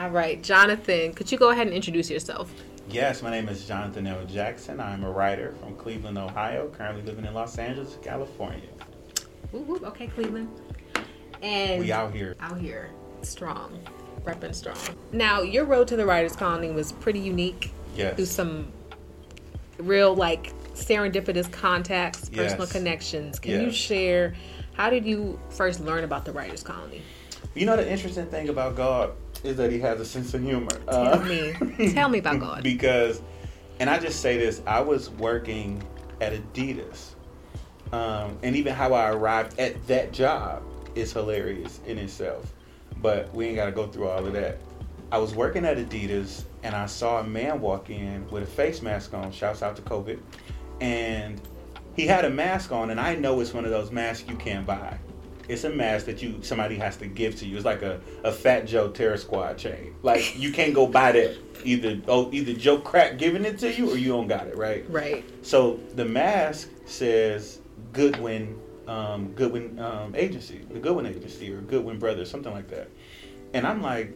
All right, Johnathon, could you go ahead and introduce yourself? Yes, my name is Johnathon L. Jackson. I'm a writer from Cleveland, Ohio, currently living in Los Angeles, California. Whoop, whoop. Okay, Cleveland. And We out here. out here, strong, repping strong. Now, your road to the writers' colony was pretty unique. Yes. Through some real like serendipitous contacts, personal Yes. connections. Can you share? How did you first learn about the writers' colony? You know the interesting thing about God is that He has a sense of humor. Tell me, tell me about God. because, and I just say this: I was working at Adidas, um, and even how I arrived at that job is hilarious in itself. But we ain't got to go through all of that. I was working at Adidas, and I saw a man walk in with a face mask on. Shouts out to COVID, and he had a mask on, and I know it's one of those masks you can't buy. It's a mask that you somebody has to give to you. It's like a, a Fat Joe Terror Squad chain. Like you can't go buy that. Either oh either Joe Crack giving it to you or you don't got it, right? Right. So the mask says Goodwin, um, Goodwin um, Agency, the Goodwin Agency, or Goodwin Brothers, something like that. And I'm like,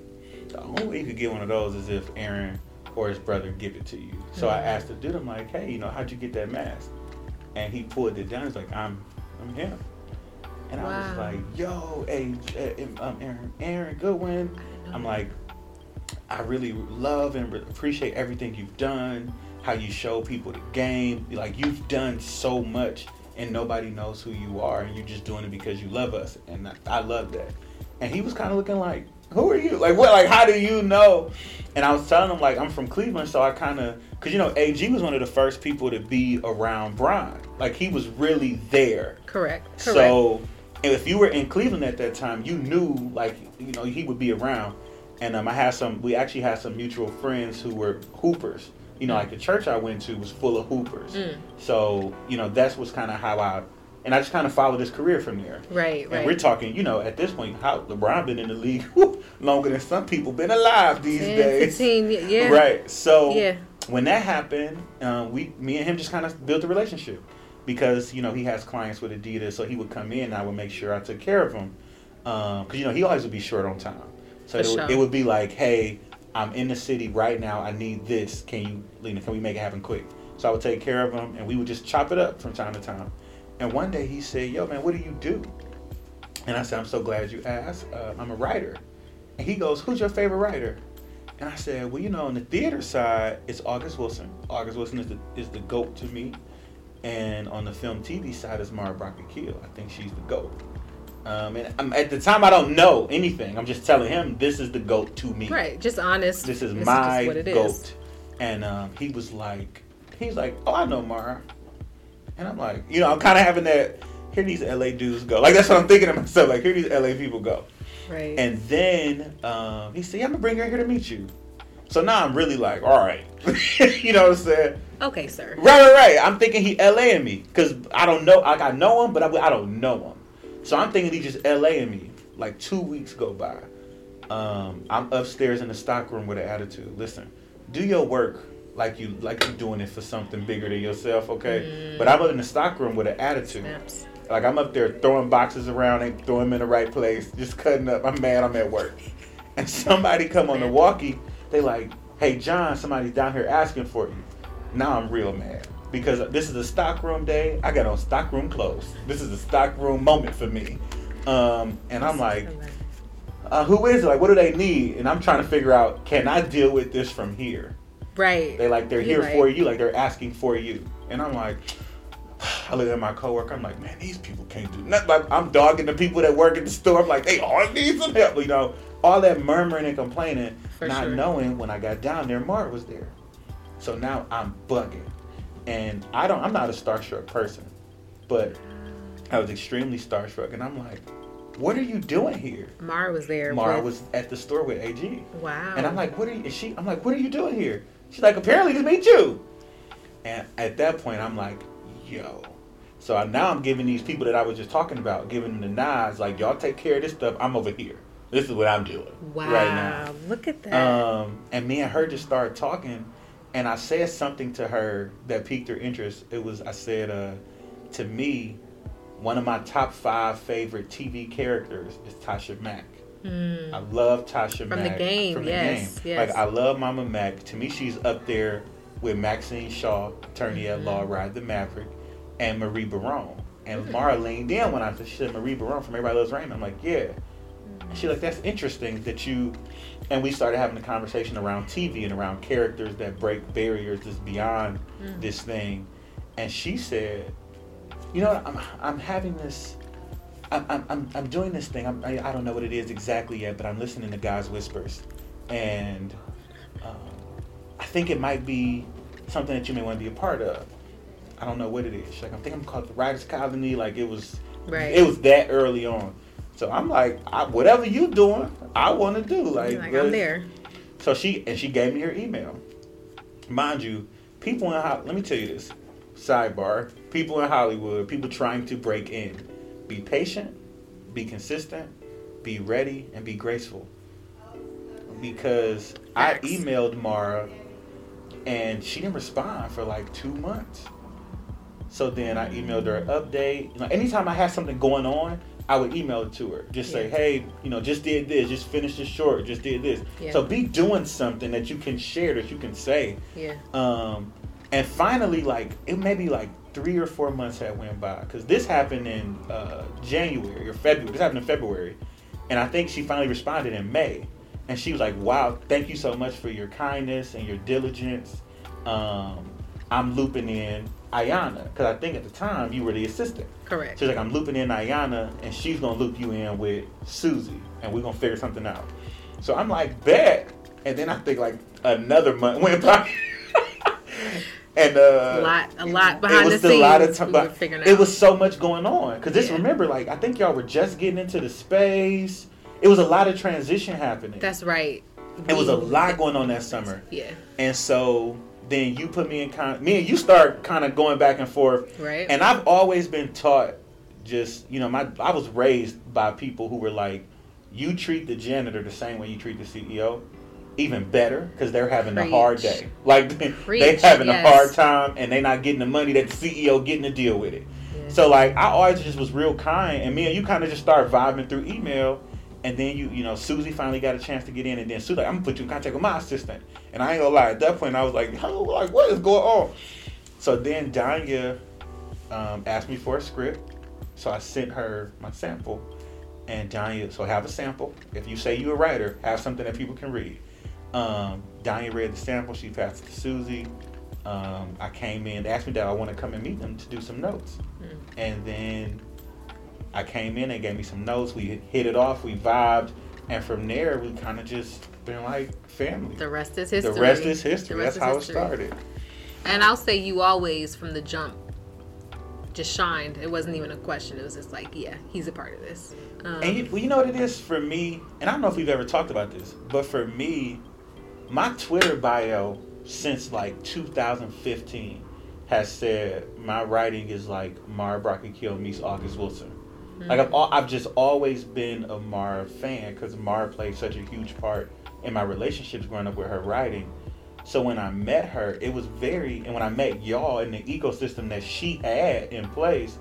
the only way you could get one of those is if Aaron or his brother give it to you. So I Mhm. asked the dude, I'm like, hey, you know, how'd you get that mask? And he pulled it down. He's like, I'm, I'm him. And I was like, yo, hey, eh, um, Aaron, Aaron Goodwin. I'm like, I really love and appreciate everything you've done, how you show people the game. Like you've done so much, and nobody knows who you are, and you're just doing it because you love us, and I, I love that. And he was kind of looking like, "Who are you? Like what? Like how do you know?" And I was telling him like I'm from Cleveland, so I kind of, cause you know, AG was one of the first people to be around Brian. Like he was really there. Correct. Correct. So if you were in Cleveland at that time, you knew like you know he would be around. And um, I had some. We actually had some mutual friends who were hoopers. You know, like the church I went to was full of hoopers. Mm. So you know that's was kind of how I. And I just kind of followed his career from there. right. Right. And Right. we're talking, you know, at this point, how LeBron been in the league longer than some people been alive these 10, days. 15, y- yeah. Right. So Yeah. when that happened, um, we, me and him just kind of built a relationship because you know he has clients with Adidas, so he would come in, and I would make sure I took care of him because you know he always would be short on time. So it, would, sure. it would be like, hey, I'm in the city right now. I need this. Can you, Lena? Can we make it happen quick? So I would take care of him, and we would just chop it up from time to time. And one day he said, "Yo, man, what do you do?" And I said, "I'm so glad you asked. Uh, I'm a writer." And he goes, "Who's your favorite writer?" And I said, "Well, you know, on the theater side, it's August Wilson. August Wilson is the is the goat to me, and on the film TV side is Mara Brock Akil. I think she's the goat." Um, and I'm, at the time, I don't know anything. I'm just telling him this is the goat to me. Right. Just honest. This is just my what it is. goat. And um, he was like, he's like, oh, I know Mara. And I'm like, you know, I'm kind of having that. Here these LA dudes go. Like that's what I'm thinking to myself. Like here these LA people go. Right. And then um, he said, yeah, I'm gonna bring her here to meet you. So now I'm really like, all right, you know what I'm saying? okay, sir. Right, right, right. I'm thinking he LAing me because I don't know. Like I know him, but I, I don't know him. So I'm thinking he just LAing me. Like two weeks go by. Um, I'm upstairs in the stock room with an attitude. Listen, do your work like you like you're doing it for something bigger than yourself, okay? But I'm up in the stock room with an attitude. Snaps. Like I'm up there throwing boxes around and throwing them in the right place, just cutting up. I'm mad. I'm at work, and somebody come on the walkie. They like, "Hey John, somebody's down here asking for you." Now I'm real mad because this is a stockroom day. I got on stockroom clothes. This is a stockroom moment for me, um, and I'm like, uh, "Who is it? Like, what do they need?" And I'm trying to figure out, can I deal with this from here? Right. They like they're You're here right. for you, like they're asking for you. And I'm like, I look at my coworker. I'm like, man, these people can't do nothing. Like, I'm dogging the people that work at the store. I'm like, they all need some help. You know, all that murmuring and complaining, For not sure. knowing when I got down there, Mark was there. So now I'm bugging, and I don't. I'm not a starstruck person, but I was extremely starstruck, and I'm like, what are you doing here? Mara was there. Mara with- was at the store with AG. Wow. And I'm like, what are you? Is she? I'm like, what are you doing here? She's like, apparently to meet you. And at that point, I'm like, yo. So now I'm giving these people that I was just talking about, giving them the nods, like y'all take care of this stuff. I'm over here. This is what I'm doing wow. right now. Look at that. Um, and me and her just started talking, and I said something to her that piqued her interest. It was I said, uh, to me, one of my top five favorite TV characters is Tasha Mack. I love Tasha. From the Mack game, From the yes, game. yes. Like I love Mama Mack. To me, she's up there with Maxine Shaw, attorney at Mm-hmm. law, Ride the Maverick, and Marie Barone. And. Mara leaned in when I said, said Marie Barone from Everybody Loves Raymond. I'm like, yeah. And she's like, that's interesting that you. And we started having a conversation around TV and around characters that break barriers just beyond Hmm. this thing. And she said, you know what? I'm, I'm having this. I'm, I'm, I'm, I'm doing this thing. I'm, I, I don't know what it is exactly yet, but I'm listening to God's whispers. And um, I think it might be something that you may want to be a part of. I don't know what it is. She's like, I think I'm called the Writers Colony. Like it was, Right. it was that early on. So I'm like, I, whatever you doing, I want to do. Like, like, I'm there. so she and she gave me her email. Mind you, people in Ho- let me tell you this. Sidebar: People in Hollywood, people trying to break in, be patient, be consistent, be ready, and be graceful. Because Facts. I emailed Mara, and she didn't respond for like two months. So then I emailed her an update. You know, anytime I had something going on, I would email it to her. Just say, hey, you know, just did this, just finished this short, just did this. Yeah. So be doing something that you can share, that you can say. Yeah. Um, and finally, like it may be like three or four months had went by because this happened in uh, January or February. This happened in February, and I think she finally responded in May, and she was like, "Wow, thank you so much for your kindness and your diligence." Um, I'm looping in Ayana because I think at the time you were the assistant. Correct. She's like, I'm looping in Ayana, and she's gonna loop you in with Susie, and we're gonna figure something out. So I'm like, bet. And then I think like another month went by, and uh, a lot, a lot behind it the was scenes. a lot of time, we it out. was so much going on. Cause this, Yeah. remember, like I think y'all were just getting into the space. It was a lot of transition happening. That's right. it was a lot going on that summer. Yeah. And so then you put me in con. Me and you start kind of going back and forth. Right. And I've always been taught, just you know, my I was raised by people who were like, you treat the janitor the same way you treat the CEO, even better because they're having a hard day. Like they Preach, having yes. a hard time and they're not getting the money that the CEO getting to deal with it. Yeah. So like I always just was real kind, and me and you kind of just start vibing through email, and then you you know Susie finally got a chance to get in, and then Susie like I'm gonna put you in contact with my assistant, and I ain't gonna lie at that point I was like, like what is going on? So then Danya um, asked me for a script, so I sent her my sample, and Danya so have a sample. If you say you're a writer, have something that people can read. Um, Danya read the sample, she passed it to Susie. Um, I came in, they asked me that I want to come and meet them to do some notes. Mm. And then I came in, they gave me some notes. We hit it off, we vibed, and from there we kind of just been like family. The rest is history. The rest is history. Rest That's is how history. it started. And I'll say you always, from the jump, just shined. It wasn't even a question. It was just like, yeah, he's a part of this. Um, And you, well, you know what it is for me, and I don't know if we've ever talked about this, but for me, my Twitter bio since like 2015 has said my writing is like Mara Brock Akil meets August Wilson. Like I've, al- I've just always been a Mara fan because Mara played such a huge part in my relationships growing up with her writing. So when I met her, it was very, and when I met y'all in the ecosystem that she had in place,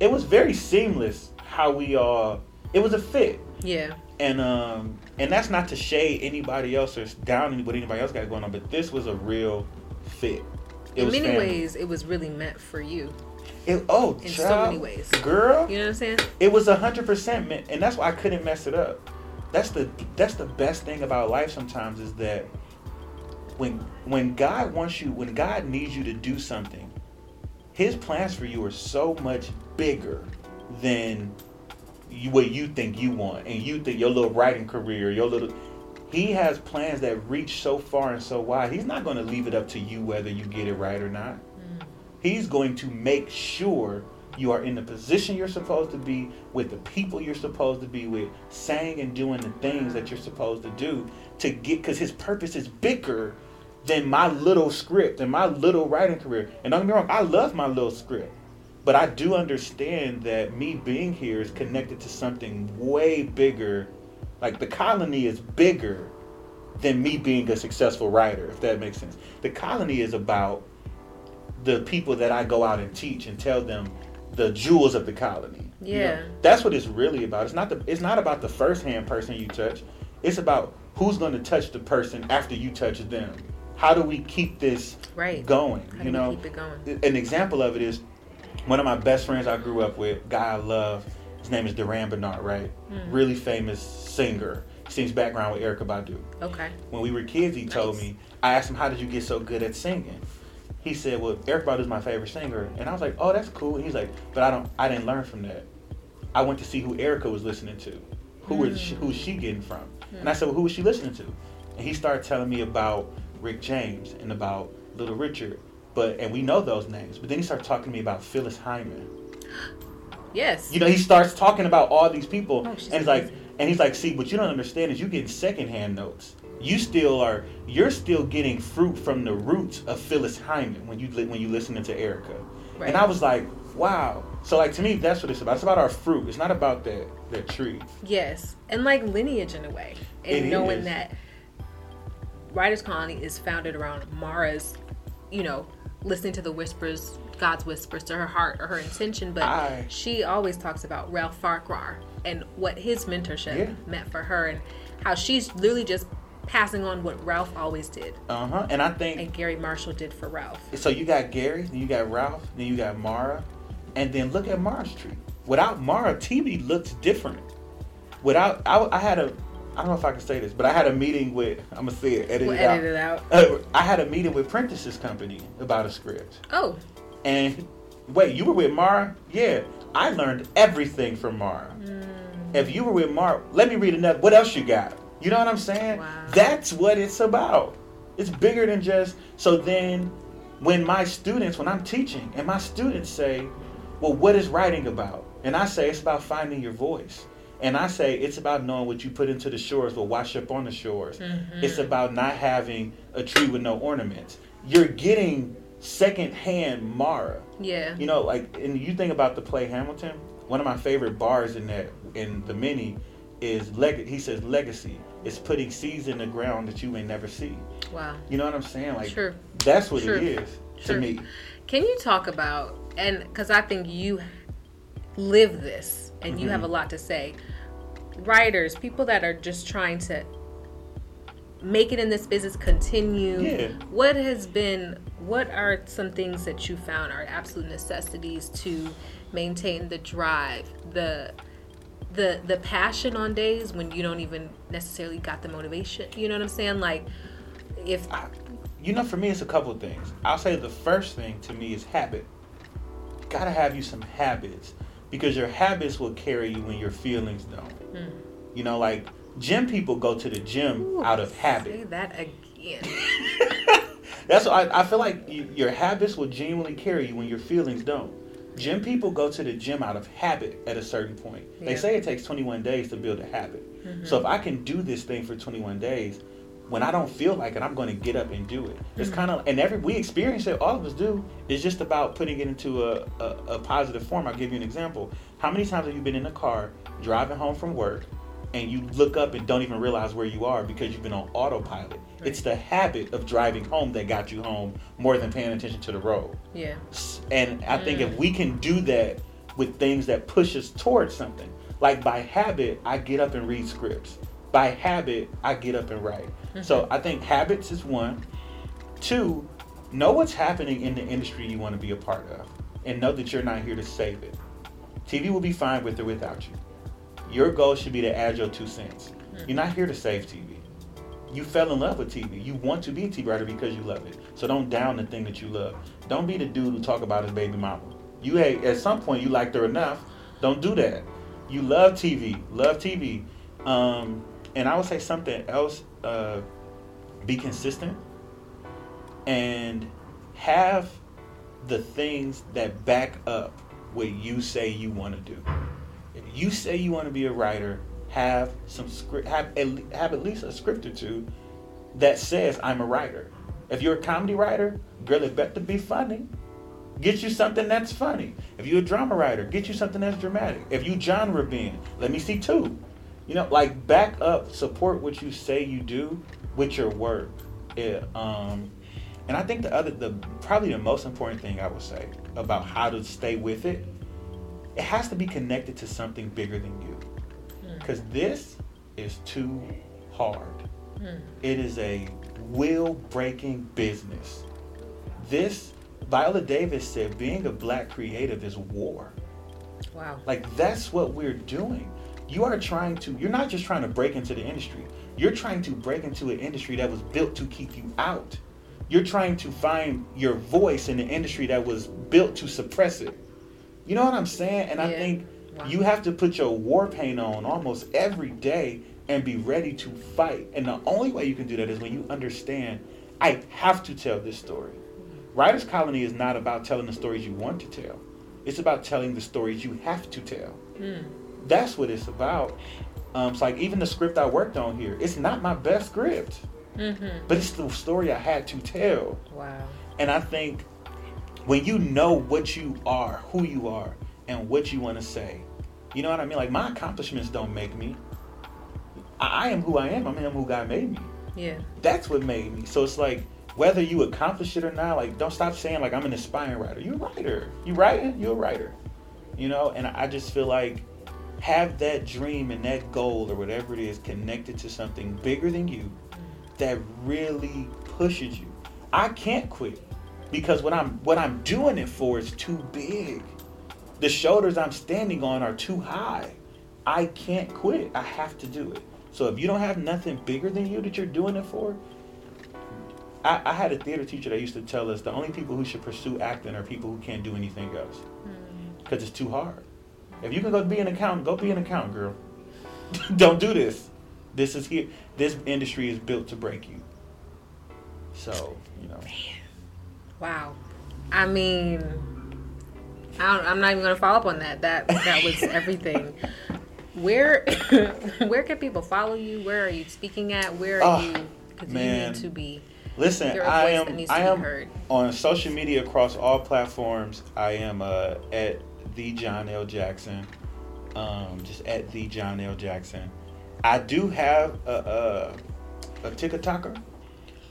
it was very seamless how we all. It was a fit, yeah. and um, and that's not to shade anybody else or down what anybody else got going on, but this was a real fit. It In was many family. ways, it was really meant for you. It, oh, in so many ways. girl, You know what I'm saying? it was hundred percent meant, and that's why I couldn't mess it up. That's the that's the best thing about life. Sometimes is that when when God wants you, when God needs you to do something, His plans for you are so much bigger than you, what you think you want, and you think your little writing career, your little. He has plans that reach so far and so wide. He's not going to leave it up to you whether you get it right or not. He's going to make sure you are in the position you're supposed to be with the people you're supposed to be with, saying and doing the things that you're supposed to do to get because his purpose is bigger than my little script and my little writing career. And don't get me wrong, I love my little script. But I do understand that me being here is connected to something way bigger. Like the colony is bigger than me being a successful writer, if that makes sense. The colony is about the people that I go out and teach and tell them the jewels of the colony. You know, Yeah. that's what it's really about. It's not the it's not about the first hand person you touch. It's about who's going to touch the person after you touch them. How do we keep this Right. going? How you do we know, keep it going? an example of it is one of my best friends I grew up with, guy I love. His name is Durand Bernarr, right? Mm. Really famous singer. Sings background with Erykah Badu. Okay. When we were kids, he told me. I asked him, "How did you get so good at singing?" He said, "Well, Erykah is my favorite singer," and I was like, "Oh, that's cool." And he's like, "But I don't. I didn't learn from that. I went to see who Erykah was listening to. Who was she, Mm. who's she getting from?" And I said, "Well, who was she listening to?" And he started telling me about Rick James and about Little Richard. But and we know those names. But then he started talking to me about Phyllis Hyman. Yes. You know, he starts talking about all these people, Oh, and he's like, and he's like, see, what you don't understand is you getting secondhand notes. You still are, you're still getting fruit from the roots of Phyllis Hyman when you when you listening to Erykah. Right. And I was like, wow. So like to me, that's what it's about. It's about our fruit. It's not about that that tree. Yes, and like lineage in a way, and It knowing is. that Writers Colony is founded around Mara's, you know, listening to the whispers, God's whispers to her heart or her intention, but I- she always talks about Ralph Farquhar and what his mentorship Yeah. meant for her, and how she's literally just passing on what Ralph always did Uh huh. And I think and Garry Marshall did for Ralph. so. You got Gary, then you got Ralph, then you got Mara, and then look at Mara's tree. Without Mara, TV looks different. Without I, I had a, I don't know if I can say this, but I had a meeting with. I'm gonna say it. Edit We'll it out. it out. Uh, I had a meeting with Prentice's company about a script. Oh, And wait, you were with Mara? Yeah. I learned everything from Mara. If you were with Mara, let me read another. What else you got? You know what I'm saying? Wow. That's what it's about. It's bigger than just. So then, when my students, when I'm teaching, and my students say, well, what is writing about? And I say, it's about finding your voice. And I say, it's about knowing what you put into the shores will wash up on the shores. Mm-hmm. It's about not having a tree with no ornaments. You're getting secondhand Mara. yeah. You know, like, and you think about the play Hamilton. One of my favorite bars in that in the mini is leg. He says, "Legacy is putting seeds in the ground that you may never see." Wow. You know what I'm saying? Like, True. that's what True. it is True. to me. Can you talk about and because I think you live this and you have mm-hmm. a lot to say. Writers, people that are just trying to make it in this business, continue. Yeah. What has been? What are some things that you found are absolute necessities to maintain the drive, the the the passion on days when you don't even necessarily got the motivation? You know what I'm saying? Like if I, you know, for me, it's a couple of things. I'll say the first thing to me is habit. Gotta have you some habits because your habits will carry you when your feelings don't. Hmm. You know, like gym people go to the gym Ooh, out of habit. Say that again. That's why I, I feel like you, your habits will genuinely carry you when your feelings don't. Gym people go to the gym out of habit at a certain point. They say it takes 21 days to build a habit. So mm-hmm. if I can do this thing for 21 days, when I don't feel like it, I'm going to get up and do it. It's mm-hmm. kind of and every we experience it. All of us do. It's just about putting it into a, a, a positive form. I'll give you an example. How many times have you been in a car driving home from work? And you look up and don't even realize where you are because you've been on autopilot. It's the habit of driving home that got you home more than paying attention to the road. Yeah. And I think if mm. we can do that with things that push us towards something, like by habit, I get up and read scripts. By habit, I get up and write. So mm-hmm. I think habits is one. Two, know what's happening in the industry you want to be a part of, and know that you're not here to save it. TV will be fine with or without you. Your goal should be to add your two cents. You're not here to save TV. You fell in love with TV. You want to be a TV writer because you love it. So don't down the thing that you love. Don't be the dude who talk about his baby mama. You hey, at some point you liked her enough. Don't do that. You love TV. Love TV. Um, and I would say something else. Uh, be consistent and have the things that back up what you say you want to do. You say you want to be a writer, have some script, have at, have at least a script or two that says I'm a writer. If you're a comedy writer, girl, it better be funny. Get you something that's funny. If you're a drama writer, get you something that's dramatic. If you genre bend, let me see two. You know, like back up, support what you say you do with your work. Yeah, um, and I think the other, the probably the most important thing I would say about how to stay with it it has to be connected to something bigger than you. Hmm. Because this is too hard. Hmm. It is a will breaking business. This, Viola Davis said, being a black creative is war. Wow. Like that's what we're doing. You are trying to, you're not just trying to break into the industry. You're trying to break into an industry that was built to keep you out. You're trying to find your voice in an industry that was built to suppress it. You know what I'm saying? And I think Wow. you have to put your war paint on almost every day and be ready to fight. And the only way you can do that is when you understand I have to tell this story. Writers Colony is not about telling the stories you want to tell. It's about telling the stories you have to tell. That's what it's about. Um, it's like even the script I worked on here, it's not my best script, but it's the story I had to tell. Wow. And I think when you know what you are, who you are, and what you want to say, you know what I mean? Like my accomplishments don't make me. I, I am who I am. I am who God made me. Yeah. That's what made me. So it's like whether you accomplish it or not, like don't stop saying like I'm an aspiring writer. You're a writer. You writing? You're a writer. You know, and I just feel like have that dream and that goal or whatever it is connected to something bigger than you that really pushes you. I can't quit because what I'm what I'm doing it for is too big. The shoulders I'm standing on are too high. I can't quit. I have to do it. So if you don't have nothing bigger than you that you're doing it for, I, I had a theater teacher that used to tell us the only people who should pursue acting are people who can't do anything else hmm. because it's too hard. If you can go be an accountant, go be an accountant, girl. don't do this. This is here. This industry is built to break you. So you know. Wow. I mean, I don't, I'm not even gonna follow up on that. That that was everything. Where where can people follow you? Where are you speaking at? Where are Oh, you? Because you need to be. Listen, I am that needs to I am heard. on social media across all platforms. I am uh, at the John L Jackson. Um, just at the John L Jackson. I do have a a, a TikToker.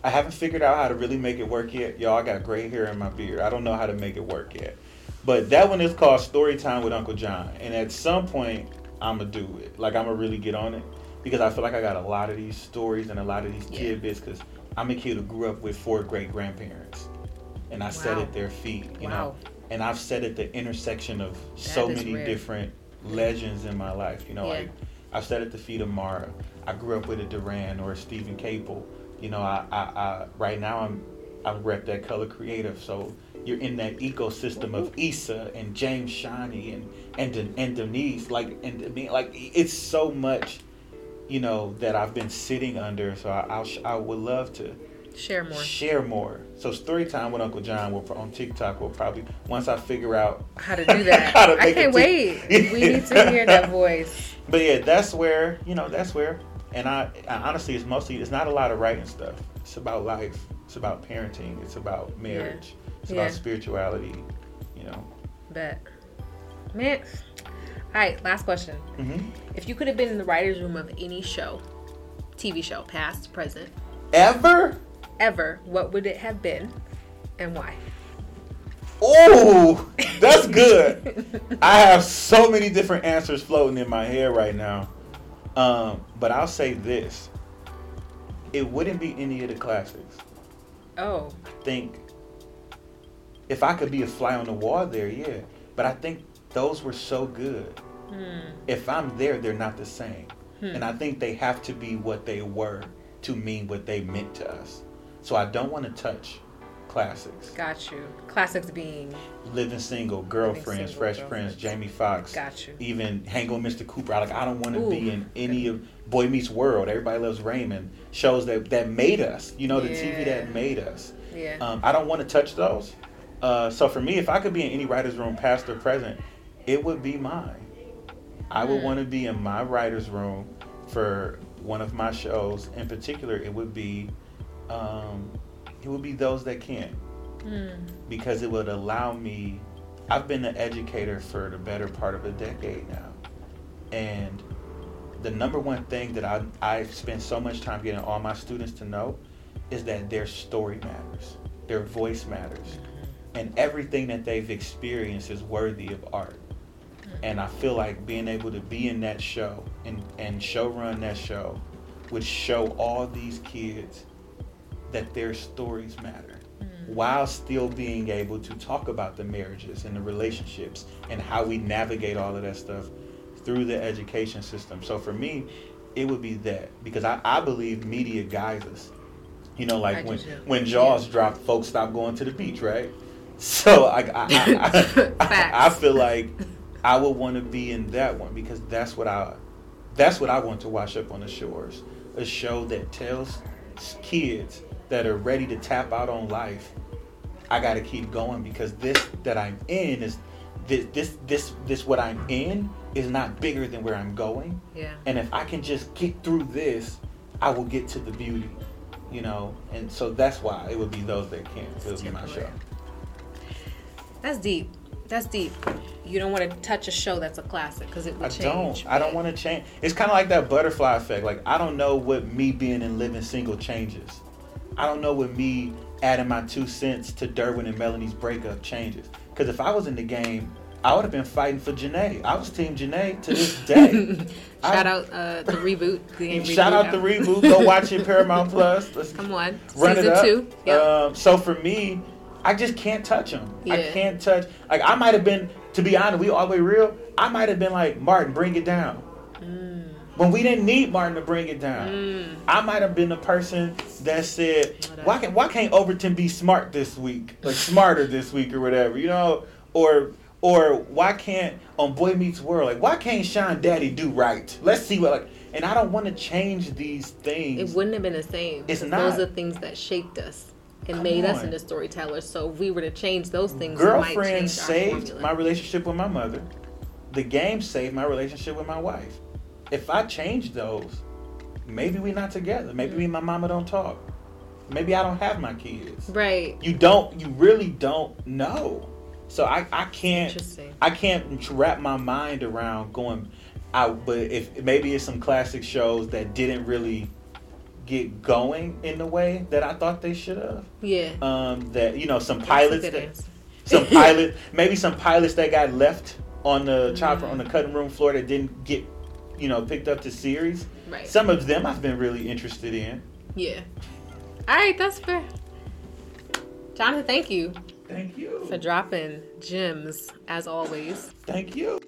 I haven't figured out how to really make it work yet. Y'all, I got gray hair in my beard. I don't know how to make it work yet. But that one is called Story Time with Uncle John. And at some point, I'm going to do it. Like, I'm going to really get on it. Because I feel like I got a lot of these stories and a lot of these Yeah. tidbits. Because I'm a kid who grew up with four great grandparents. And I sat at their feet, you Wow. know. And I've sat at the intersection of so many rare. different legends in my life. You know, Yeah. like I've sat at the feet of Mara. I grew up with a Durand or a Stephen Capel. You know, I, I, I right now I'm I'm rep that color creative. So you're in that ecosystem of Issa and James Shiny and and and Denise. Like and I mean, like it's so much, you know, that I've been sitting under. So I I'll, sh- I would love to Share more. share more. So story time with Uncle John will on TikTok will probably once I figure out How to do that? I can't it wait. we need to hear that voice. But yeah, that's where you know that's where, and I, I honestly, it's mostly it's not a lot of writing stuff. It's about life. It's about parenting. It's about marriage. It's Yeah. about spirituality. You know. Bet. Man. All right, last question. hmm If you could have been in the writer's room of any show, TV show, past, present, Ever? ever, what would it have been and why? Oh, that's good. I have so many different answers floating in my head right now. Um, but I'll say this: it wouldn't be any of the classics. Oh, I think if I could be a fly on the wall there, yeah. But I think those were so good. If I'm there, they're not the same. And I think they have to be what they were to mean what they meant to us. So I don't want to touch classics. got you. Classics being Living Single, Girlfriends, Single, Fresh. Prince, Jamie Foxx. Got you. Even Hang on Mr. Cooper. Like I don't want to be in any of Boy Meets World. Everybody loves Raymond. Shows that that made us. You know, the TV that made us. yeah. Um, I don't want to touch those. Uh, so for me, if I could be in any writer's room, past or present, it would be mine. I would want to be in my writer's room for one of my shows. In particular, it would be, um, it would be those that can't, hmm. because it would allow me. I've been an educator for the better part of a decade now, and the number one thing that I I spend so much time getting all my students to know is that their story matters, their voice matters, mm-hmm. and everything that they've experienced is worthy of art. Mm-hmm. And I feel like being able to be in that show and, and show run that show would show all these kids that their stories matter while still being able to talk about the marriages and the relationships and how we navigate all of that stuff through the education system. So for me, it would be that because I, I believe media guides us. You know, like when when Jaws yeah. dropped, folks stopped going to the beach, right? So I I, I, I, I feel like I would want to be in that one because that's what I that's what I want to watch up on the shores. A show that tells kids that are ready to tap out on life, I got to keep going because this that I'm in is this this this this what I'm in is not bigger than where I'm going. Yeah. And if I can just get through this, I will get to the beauty, you know. And so that's why it would be those that can't. It would be my show. That's deep. That's deep. You don't want to touch a show that's a classic because it will change. I change. don't. I don't want to change. It's kind of like that butterfly effect. Like I don't know what me being in living single changes. I don't know what me adding my two cents to Derwin and Melanie's breakup changes. Because if I was in the game, I would have been fighting for Janay. I was Team Janay to this day. shout I, out uh, the reboot. The shout reboot out the reboot. Go watch it Paramount Plus. Let's Come on, run Season it up. Two. Yep. Um, so for me, I just can't touch them. Yeah. I can't touch. Like I might have been, to be honest, we all the way real. I might have been like Martin, bring it down. Mm when we didn't need Martin to bring it down. Mm. I might have been the person that said, "Why can why can't Overton be smart this week, like smarter this week or whatever?" You know, or or why can't on Boy Meets World, like why can't Shawn Daddy do right? Let's see what like. And I don't want to change these things. It wouldn't have been the same. It's not. Those are things that shaped us and Come made on. us into storytellers. So if we were to change those things, girlfriend saved my relationship with my mother. The game saved my relationship with my wife if I change those, maybe we're not together. Maybe me and my mama don't talk. Maybe I don't have my kids. Right. You don't. You really don't know. So I, I can't. I can't wrap my mind around going out. But if maybe it's some classic shows that didn't really get going in the way that I thought they should have. Yeah. Um. That you know some pilots that. Some pilot, maybe some pilots that got left on the chopper on the cutting room floor that didn't get you know, picked up the series. Right. Some of them I've been really interested in. Yeah. All right, that's fair. Johnathon, thank you. Thank you. For dropping gems as always. Thank you.